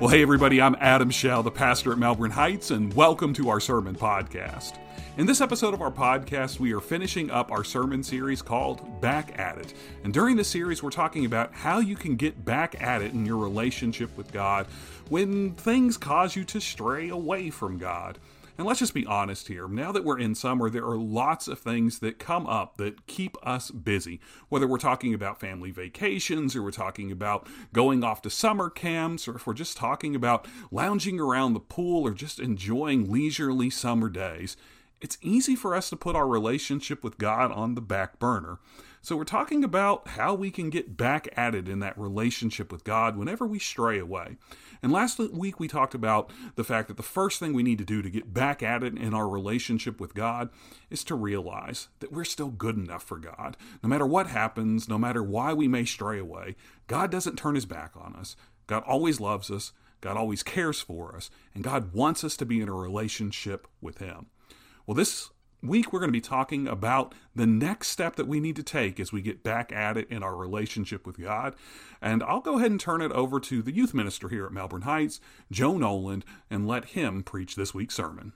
Well, hey, everybody, I'm Adam Shell, the pastor at Melbourne Heights, and welcome to our sermon podcast. In this episode of our podcast, we are finishing up our sermon series called Back at It. And during this series, we're talking about how you can get back at it in your relationship with God when things cause you to stray away from God. And let's just be honest here. Now that we're in summer, there are lots of things that come up that keep us busy. Whether we're talking about family vacations, or we're talking about going off to summer camps, or if we're just talking about lounging around the pool or just enjoying leisurely summer days, it's easy for us to put our relationship with God on the back burner. So, we're talking about how we can get back at it in that relationship with God whenever we stray away. And last week we talked about the fact that the first thing we need to do to get back at it in our relationship with God is to realize that we're still good enough for God. No matter what happens, no matter why we may stray away, God doesn't turn his back on us. God always loves us. God always cares for us. And God wants us to be in a relationship with him. Well, this week we're going to be talking about the next step that we need to take as we get back at it in our relationship with God. And I'll go ahead and turn it over to the youth minister here at Melbourne Heights, Joe Noland, and let him preach this week's sermon.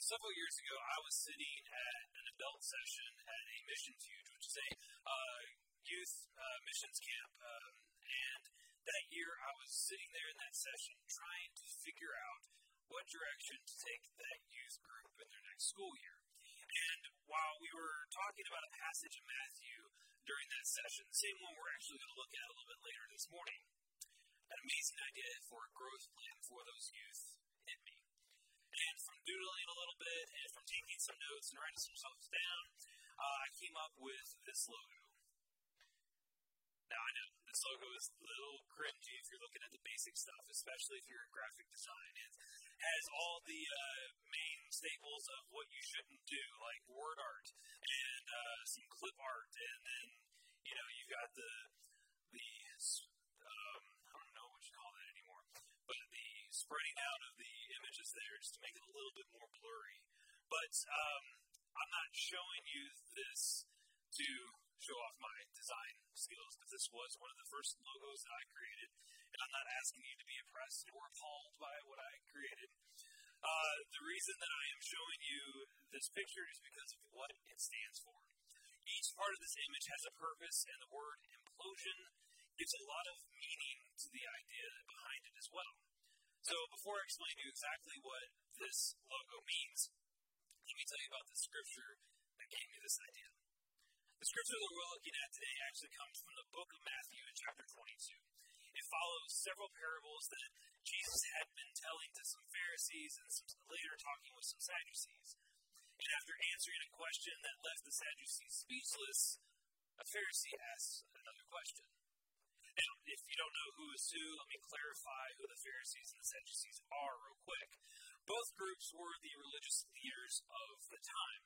Several years ago, I was sitting at an adult session at a mission fuge, which is a uh, youth uh, missions camp. Um, and that year, I was sitting there in that session trying to figure out what direction to take that youth group in their next school year. And while we were talking about a passage in Matthew during that session, the same one we're actually going to look at a little bit later this morning, an amazing idea for a growth plan for those youth hit me. And from doodling a little bit and from taking some notes and writing some stuff down, uh, I came up with this logo. Now, I know this logo is a little cringy if you're looking at the basic stuff, especially if you're in graphic design. It has all the uh, main staples of what you shouldn't do, like word art and uh, some clip art, and then you know you've got the the um, I don't know what you call that anymore, but the spreading out of the images there just to make it a little bit more blurry. But um, I'm not showing you this to show off my design skills because this was one of the first logos that I created, and I'm not asking you to be impressed or appalled by what I created. Uh, the reason that I am showing you this picture is because of what it stands for. Each part of this image has a purpose, and the word implosion gives a lot of meaning to the idea behind it as well. So, before I explain to you exactly what this logo means, let me tell you about the scripture that gave me this idea. The scripture that we're looking at today actually comes from the book of Matthew in chapter 22. It follows several parables that Jesus had been telling to some Pharisees and some, later talking with some Sadducees. And after answering a question that left the Sadducees speechless, a Pharisee asks another question. Now, if you don't know who is who, let me clarify who the Pharisees and the Sadducees are real quick. Both groups were the religious leaders of the time.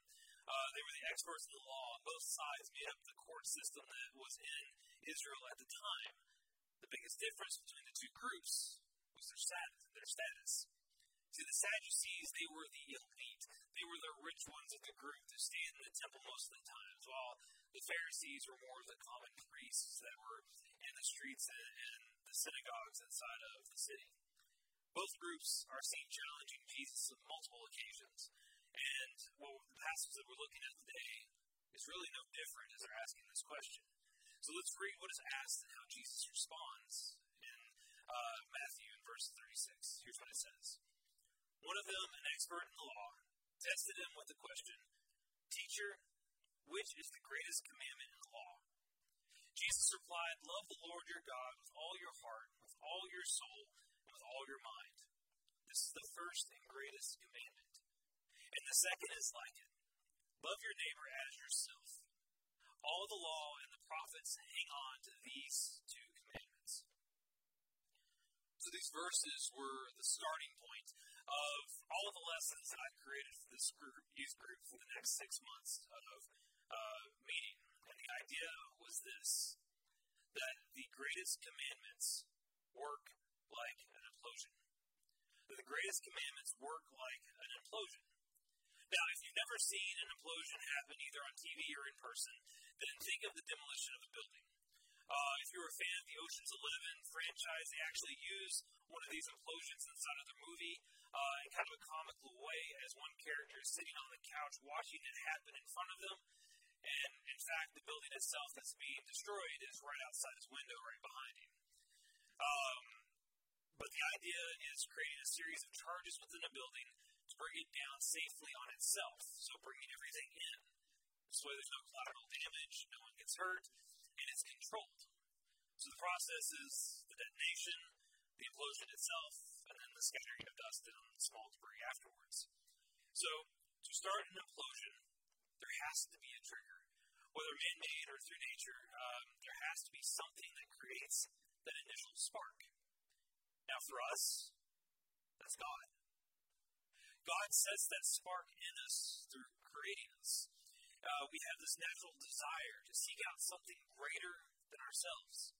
Uh, they were the experts in the law. Both sides made up the court system that was in Israel at the time. The biggest difference between the two groups was their status. Their status. See, the Sadducees, they were the elite. They were the rich ones of the group that stayed in the temple most of the times, while the Pharisees were more of the common priests that were in the streets and, and the synagogues inside of the city. Both groups are seen challenging Jesus on multiple occasions. And well, the passage that we're looking at today is really no different as they're asking this question. So let's read what is asked and how Jesus responds in uh, Matthew in verse 36. Here's what it says One of them, an expert in the law, tested him with the question Teacher, which is the greatest commandment in the law? Jesus replied, Love the Lord your God with all your heart, with all your soul, and with all your mind. This is the first and greatest commandment. And the second is like it love your neighbor as yourself. All the law and the prophets hang on to these two commandments. So these verses were the starting point of all of the lessons that I created for this group, youth group for the next six months of uh, meeting. And the idea was this that the greatest commandments work like an implosion. The greatest commandments work like an implosion. Now, if you've never seen an implosion happen either on TV or in person, then think of the demolition of a building. Uh, if you're a fan of the Ocean's Eleven franchise, they actually use one of these implosions inside of their movie uh, in kind of a comical way, as one character is sitting on the couch watching it happen in front of them. And in fact, the building itself that's being destroyed is right outside his window, right behind him. Um, but the idea is creating a series of charges within a building bring it down safely on itself, so bringing everything in. This way, there's no collateral damage, no one gets hurt, and it's controlled. So the process is the detonation, the implosion itself, and then the scattering of dust and small debris afterwards. So to start an implosion, there has to be a trigger. Whether man made or through nature, um, there has to be something that creates that initial spark. Now, for us, that's God. God sets that spark in us through creating us. Uh, we have this natural desire to seek out something greater than ourselves.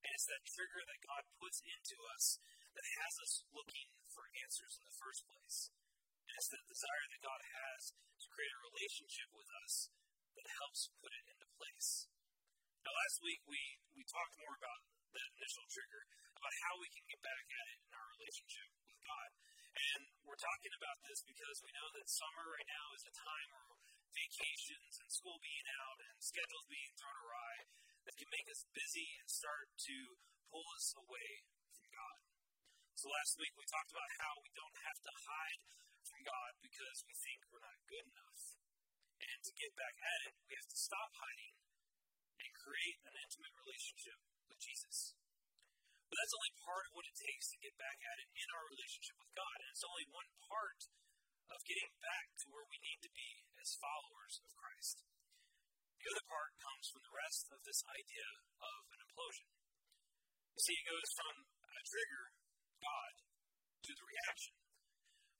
And it's that trigger that God puts into us that has us looking for answers in the first place. And it's that desire that God has to create a relationship with us that helps put it into place. Now, last week we, we talked more about that initial trigger, about how we can get back at it in our relationship with God. And we're talking about this because we know that summer right now is a time where vacations and school being out and schedules being thrown awry that can make us busy and start to pull us away from God. So last week we talked about how we don't have to hide from God because we think we're not good enough. And to get back at it, we have to stop hiding and create an intimate relationship with Jesus. But that's only part of what it takes to get back at it in our relationship with God. And it's only one part of getting back to where we need to be as followers of Christ. The other part comes from the rest of this idea of an implosion. You see, it goes from a trigger, God, to the reaction.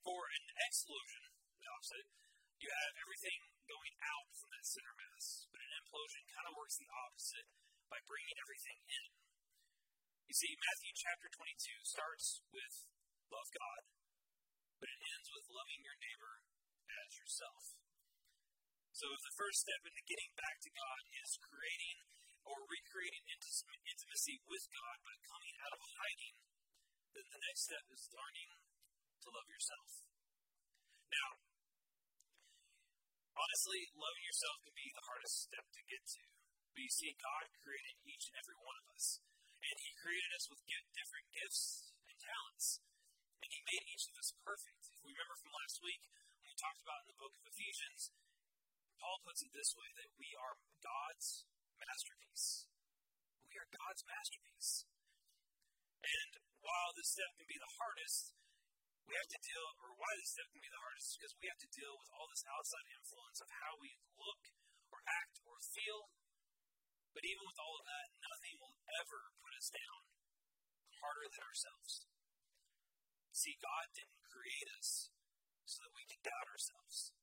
For an explosion, the opposite, you have everything going out from that center mass. But an implosion kind of works the opposite by bringing everything in. You see, Matthew chapter 22 starts with love God, but it ends with loving your neighbor as yourself. So, the first step into getting back to God is creating or recreating intimacy with God by coming out of hiding, then the next step is learning to love yourself. Now, honestly, loving yourself can be the hardest step to get to. But you see, God created each and every one of us. And He created us with different gifts and talents. And He made each of us perfect. If we remember from last week, when we talked about in the book of Ephesians, Paul puts it this way that we are God's masterpiece. We are God's masterpiece. And while this step can be the hardest, we have to deal, or why this step can be the hardest, is because we have to deal with all this outside influence of how we look, or act, or feel, but even with all of that, nothing us down harder than ourselves. See, God didn't create us so that we can doubt ourselves.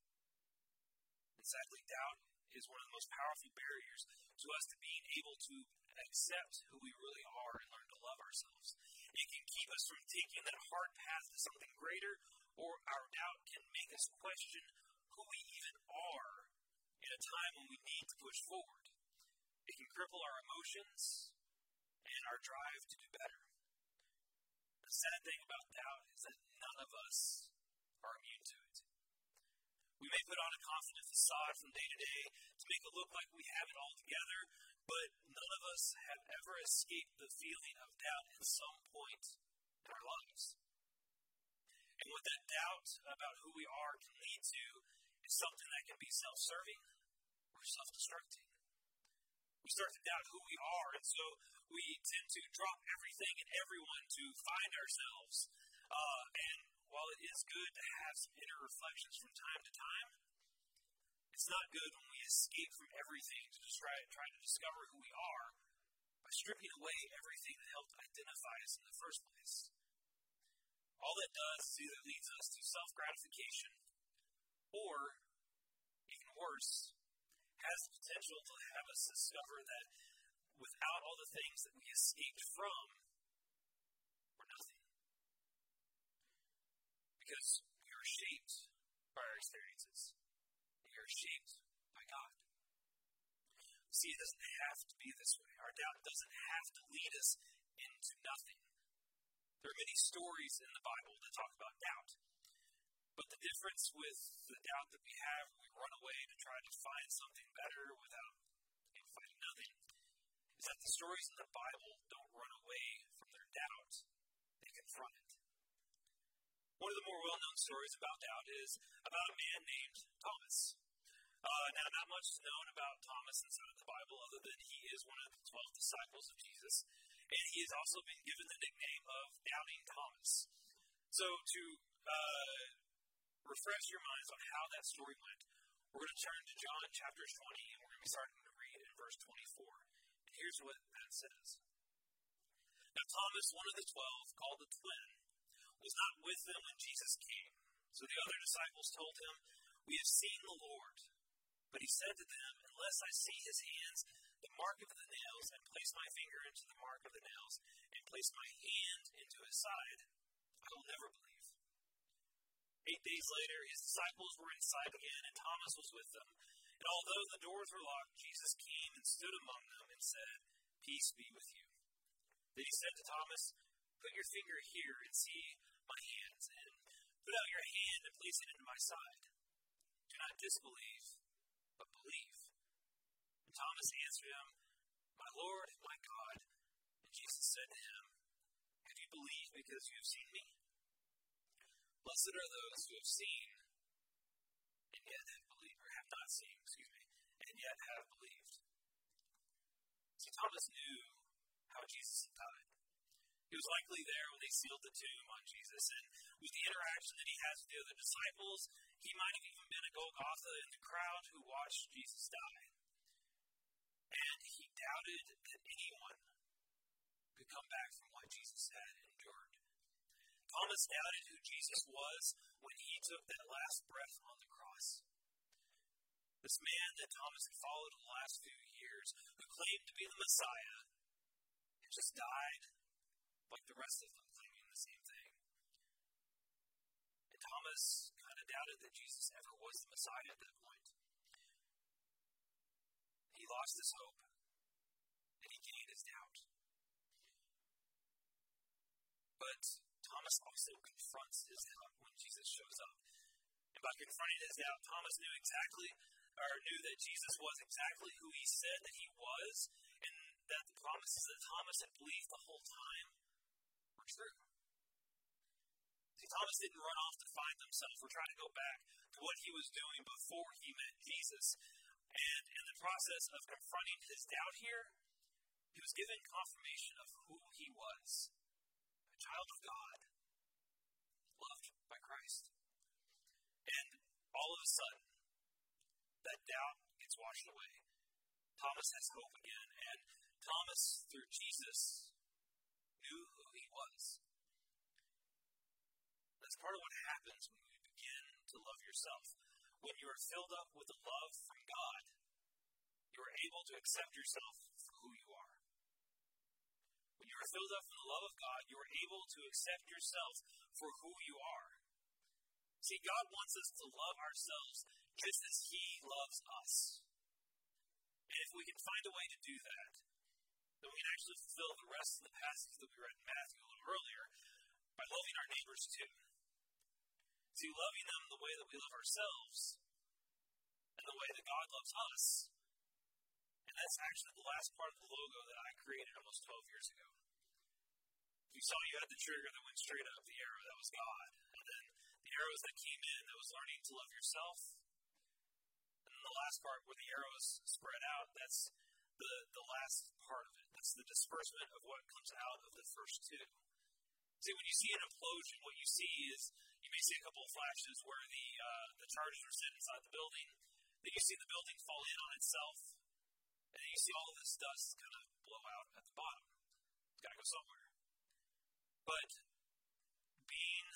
Exactly, doubt is one of the most powerful barriers to us to being able to accept who we really are and learn to love ourselves. It can keep us from taking that hard path to something greater, or our doubt can make us question who we even are in a time when we need to push forward. It can cripple our emotions and our drive to do better. The sad thing about doubt is that none of us are immune to it. We may put on a confident facade from day to day to make it look like we have it all together, but none of us have ever escaped the feeling of doubt at some point in our lives. And what that doubt about who we are can lead to is something that can be self serving or self destructing we start to doubt who we are, and so we tend to drop everything and everyone to find ourselves. Uh, and while it is good to have some inner reflections from time to time, it's not good when we escape from everything to just try, try to discover who we are by stripping away everything that helped identify us in the first place. All that does is either leads us to self gratification or, even worse, has the potential to have us discover that without all the things that we escaped from, we're nothing. Because we are shaped by our experiences, we are shaped by God. See, it doesn't have to be this way. Our doubt doesn't have to lead us into nothing. There are many stories in the Bible that talk about doubt. But the difference with the doubt that we have when we run away to try to find something better without finding nothing is that the stories in the Bible don't run away from their doubt, they confront it. One of the more well known stories about doubt is about a man named Thomas. Uh, now, not much is known about Thomas inside of the Bible other than he is one of the 12 disciples of Jesus, and he has also been given the nickname of Doubting Thomas. So, to uh, refresh your minds on how that story went, we're going to turn to John chapter 20, and we're going to be starting to read in verse 24. And here's what that says. Now, Thomas, one of the twelve, called the twin, was not with them when Jesus came. So the other disciples told him, We have seen the Lord. But he said to them, Unless I see his hands, the mark of the nails, and place my finger into the mark of the nails, and place my hand into his side, I will never believe. Eight days later, his disciples were inside again, and Thomas was with them. And although the doors were locked, Jesus came and stood among them and said, Peace be with you. Then he said to Thomas, Put your finger here and see my hands, and put out your hand and place it into my side. Do not disbelieve, but believe. And Thomas answered him, My Lord, my God. And Jesus said to him, Have you believed because you have seen me? Blessed are those who have seen and yet have believed, or have not seen, excuse me, and yet have believed. See, Thomas knew how Jesus had died. He was likely there when they sealed the tomb on Jesus, and with the interaction that he has with the other disciples, he might have even been a Golgotha in the crowd who watched Jesus die. And he doubted that anyone could come back from what Jesus had Thomas doubted who Jesus was when he took that last breath on the cross. This man that Thomas had followed in the last few years, who claimed to be the Messiah, had just died like the rest of them, claiming the same thing. And Thomas kind of doubted that Jesus ever was the Messiah at that point. He lost his hope, and he gained his doubt. But Thomas also confronts his doubt when Jesus shows up. And by confronting his doubt, Thomas knew exactly, or knew that Jesus was exactly who he said that he was, and that the promises that Thomas had believed the whole time were true. See, Thomas didn't run off to find himself or try to go back to what he was doing before he met Jesus. And in the process of confronting his doubt here, he was given confirmation of who he was a child of God, loved by Christ. And all of a sudden, that doubt gets washed away. Thomas has hope again, and Thomas, through Jesus, knew who he was. That's part of what happens when you begin to love yourself. When you are filled up with the love from God, you are able to accept yourself for who you are. When you are filled up with the love of God, you are able to accept yourself for who you are. See, God wants us to love ourselves just as He loves us. And if we can find a way to do that, then we can actually fulfill the rest of the passage that we read in Matthew a little earlier by loving our neighbors too. See, loving them the way that we love ourselves and the way that God loves us. And that's actually the last part of the logo that I created almost 12 years ago. You saw you had the trigger that went straight up, the arrow that was God. Arrows that came in that was learning to love yourself. And then the last part where the arrows spread out, that's the, the last part of it. That's the disbursement of what comes out of the first two. See, when you see an implosion, what you see is you may see a couple of flashes where the uh, the charges are set inside the building. Then you see the building fall in on itself, and then you see all of this dust kind of blow out at the bottom. It's got to go somewhere. But being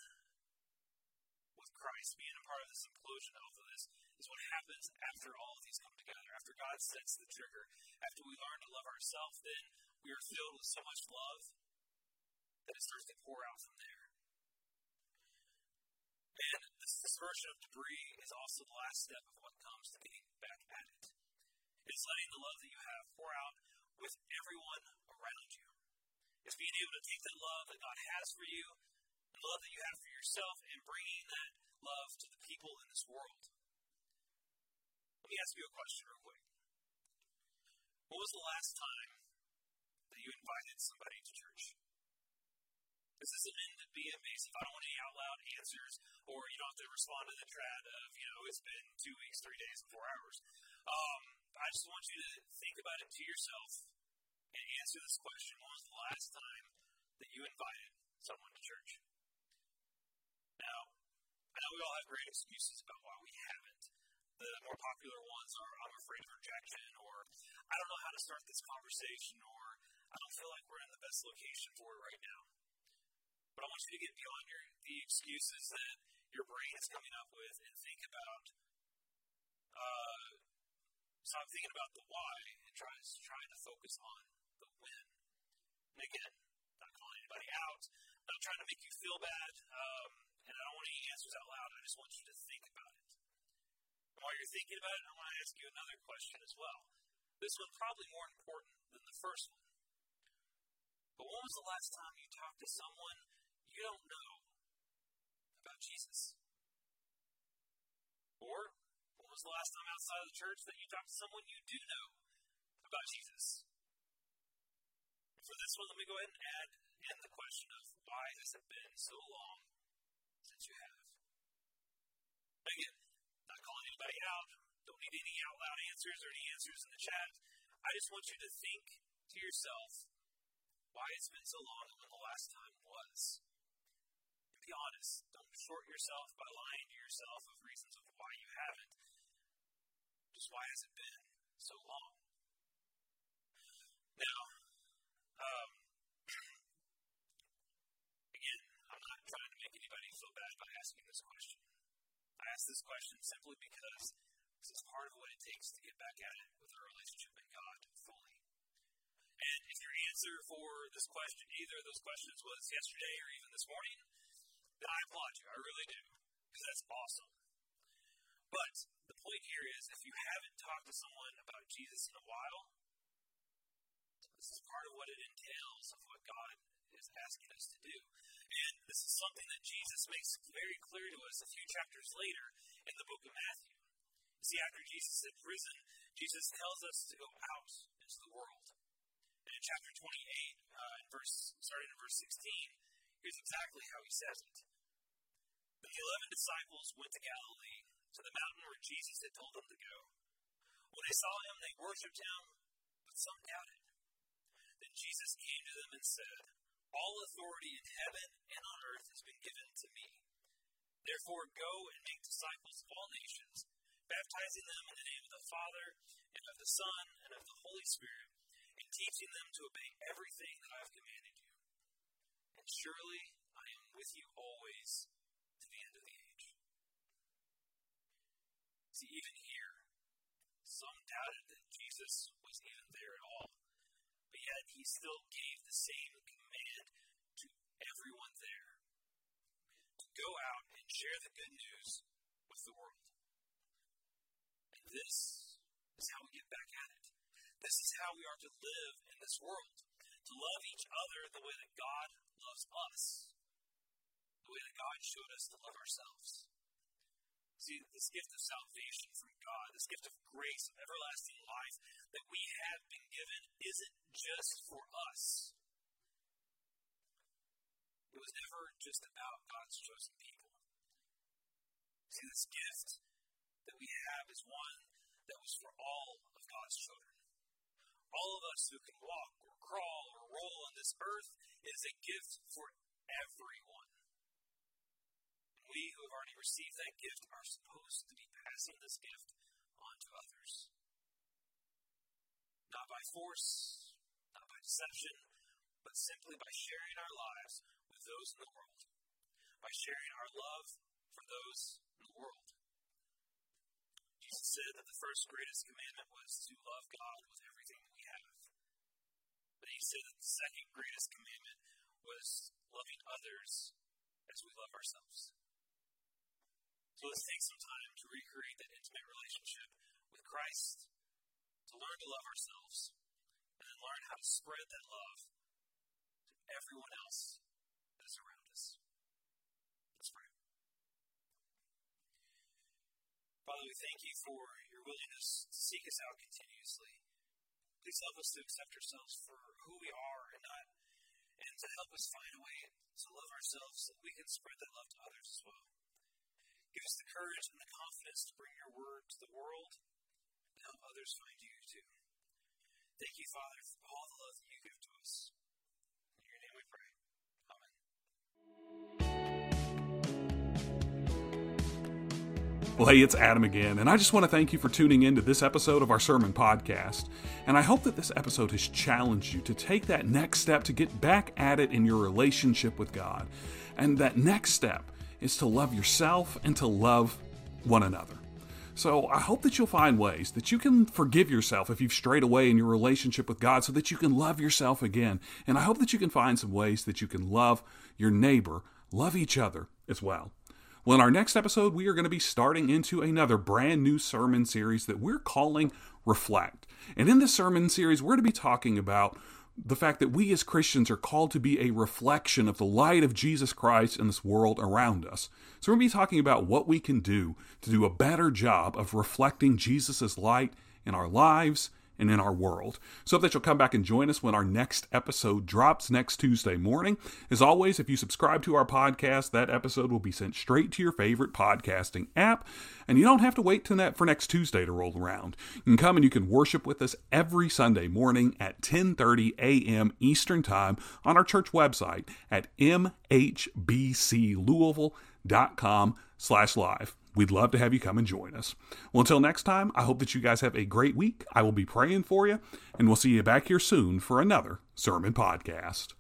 with Christ, being a part of this implosion, of this is what happens after all of these come together. After God sets the trigger, after we learn to love ourselves, then we are filled with so much love that it starts to pour out from there. And this dispersion of debris is also the last step of what comes to getting back at it. It's letting the love that you have pour out with everyone around you. It's being able to take that love that God has for you, the love that you have for yourself, and bringing that love to the people in this world. Let me ask you a question real quick. When was the last time that you invited somebody to church? This isn't meant to be invasive. I don't want any out loud answers, or you don't have to respond to the trad of, you know, it's been two weeks, three days, and four hours. Um, I just want you to think about it to yourself and answer this question. When was the last time that you invited someone to church? Now, I know we all have great excuses about why we haven't. The more popular ones are I'm afraid of rejection, or I don't know how to start this conversation, or I don't feel like we're in the best location for it right now. But I want you to get beyond your, the excuses that your brain is coming up with and think about. Uh, stop thinking about the why and try, try to focus on the when. And again, not calling anybody out, not trying to make you feel bad, um, and I don't want any answers out loud. I just want you to think about it. And while you're thinking about it, I want to ask you another question as well. This one probably more important than the first one. But when was the last time you talked to someone you don't know about Jesus? Or when was the last time outside of the church that you talked to someone you do know about Jesus? For this one, let me go ahead and add in the question of why has it been so long since you have? Again, not calling anybody out, don't need any out loud answers or any answers in the chat. I just want you to think to yourself why it's been so long when the last time was. And be honest. Don't short yourself by lying to yourself of reasons of why you haven't. Just why has it been so long? Now, um, again, I'm not trying to make anybody feel bad by asking this question. I ask this question simply because this is part of what it takes to get back at it with our relationship in God fully. And if your answer for this question, either of those questions, was yesterday or even this morning, then I applaud you. I really do. Because that's awesome. But the point here is if you haven't talked to someone about Jesus in a while, this is part of what it entails of what God is asking us to do. And this is something that Jesus makes very clear to us a few chapters later in the book of Matthew. See, after Jesus had risen, Jesus tells us to go out into the world. And in chapter 28, uh, in verse, starting in verse 16, here's exactly how he says it. But The eleven disciples went to Galilee, to the mountain where Jesus had told them to go. When they saw him, they worshipped him, but some doubted. Then Jesus came to them and said, All authority in heaven and on earth has been given to me. Therefore, go and make disciples of all nations, baptizing them in the name of the Father, and of the Son, and of the Holy Spirit, and teaching them to obey everything that I have commanded you. And surely I am with you always to the end of the age. See, even here, some doubted that Jesus was even there at all, but yet he still gave the same command to everyone there to go out and share the good news with the world. This is how we get back at it. This is how we are to live in this world. To love each other the way that God loves us. The way that God showed us to love ourselves. See, this gift of salvation from God, this gift of grace, of everlasting life that we have been given, isn't just for us. It was never just about God's chosen people. See, this gift that we have is one that was for all of God's children. All of us who can walk or crawl or roll on this earth is a gift for everyone. We who have already received that gift are supposed to be passing this gift on to others. Not by force, not by deception, but simply by sharing our lives with those in the world, by sharing our love for those in the world. Said that the first greatest commandment was to love God with everything that we have. But he said that the second greatest commandment was loving others as we love ourselves. So let's take some time to recreate that intimate relationship with Christ to learn to love ourselves and then learn how to spread that love to everyone else that is around us. Let's pray. Father, we thank you for your willingness to seek us out continuously. Please help us to accept ourselves for who we are and not and to help us find a way to love ourselves so that we can spread that love to others as well. Give us the courage and the confidence to bring your word to the world and help others find you too. Thank you, Father, for all the love that you give to us. Well, hey, it's Adam again, and I just want to thank you for tuning in to this episode of our sermon podcast. And I hope that this episode has challenged you to take that next step to get back at it in your relationship with God. And that next step is to love yourself and to love one another. So I hope that you'll find ways that you can forgive yourself if you've strayed away in your relationship with God so that you can love yourself again. And I hope that you can find some ways that you can love your neighbor, love each other as well. Well, in our next episode, we are going to be starting into another brand new sermon series that we're calling Reflect. And in this sermon series, we're going to be talking about the fact that we as Christians are called to be a reflection of the light of Jesus Christ in this world around us. So, we're going to be talking about what we can do to do a better job of reflecting Jesus' light in our lives and in our world. So that you'll come back and join us when our next episode drops next Tuesday morning. As always, if you subscribe to our podcast, that episode will be sent straight to your favorite podcasting app, and you don't have to wait till that for next Tuesday to roll around. You can come and you can worship with us every Sunday morning at 10:30 a.m. Eastern Time on our church website at mhbclouisville.com/live. We'd love to have you come and join us. Well, until next time, I hope that you guys have a great week. I will be praying for you, and we'll see you back here soon for another Sermon Podcast.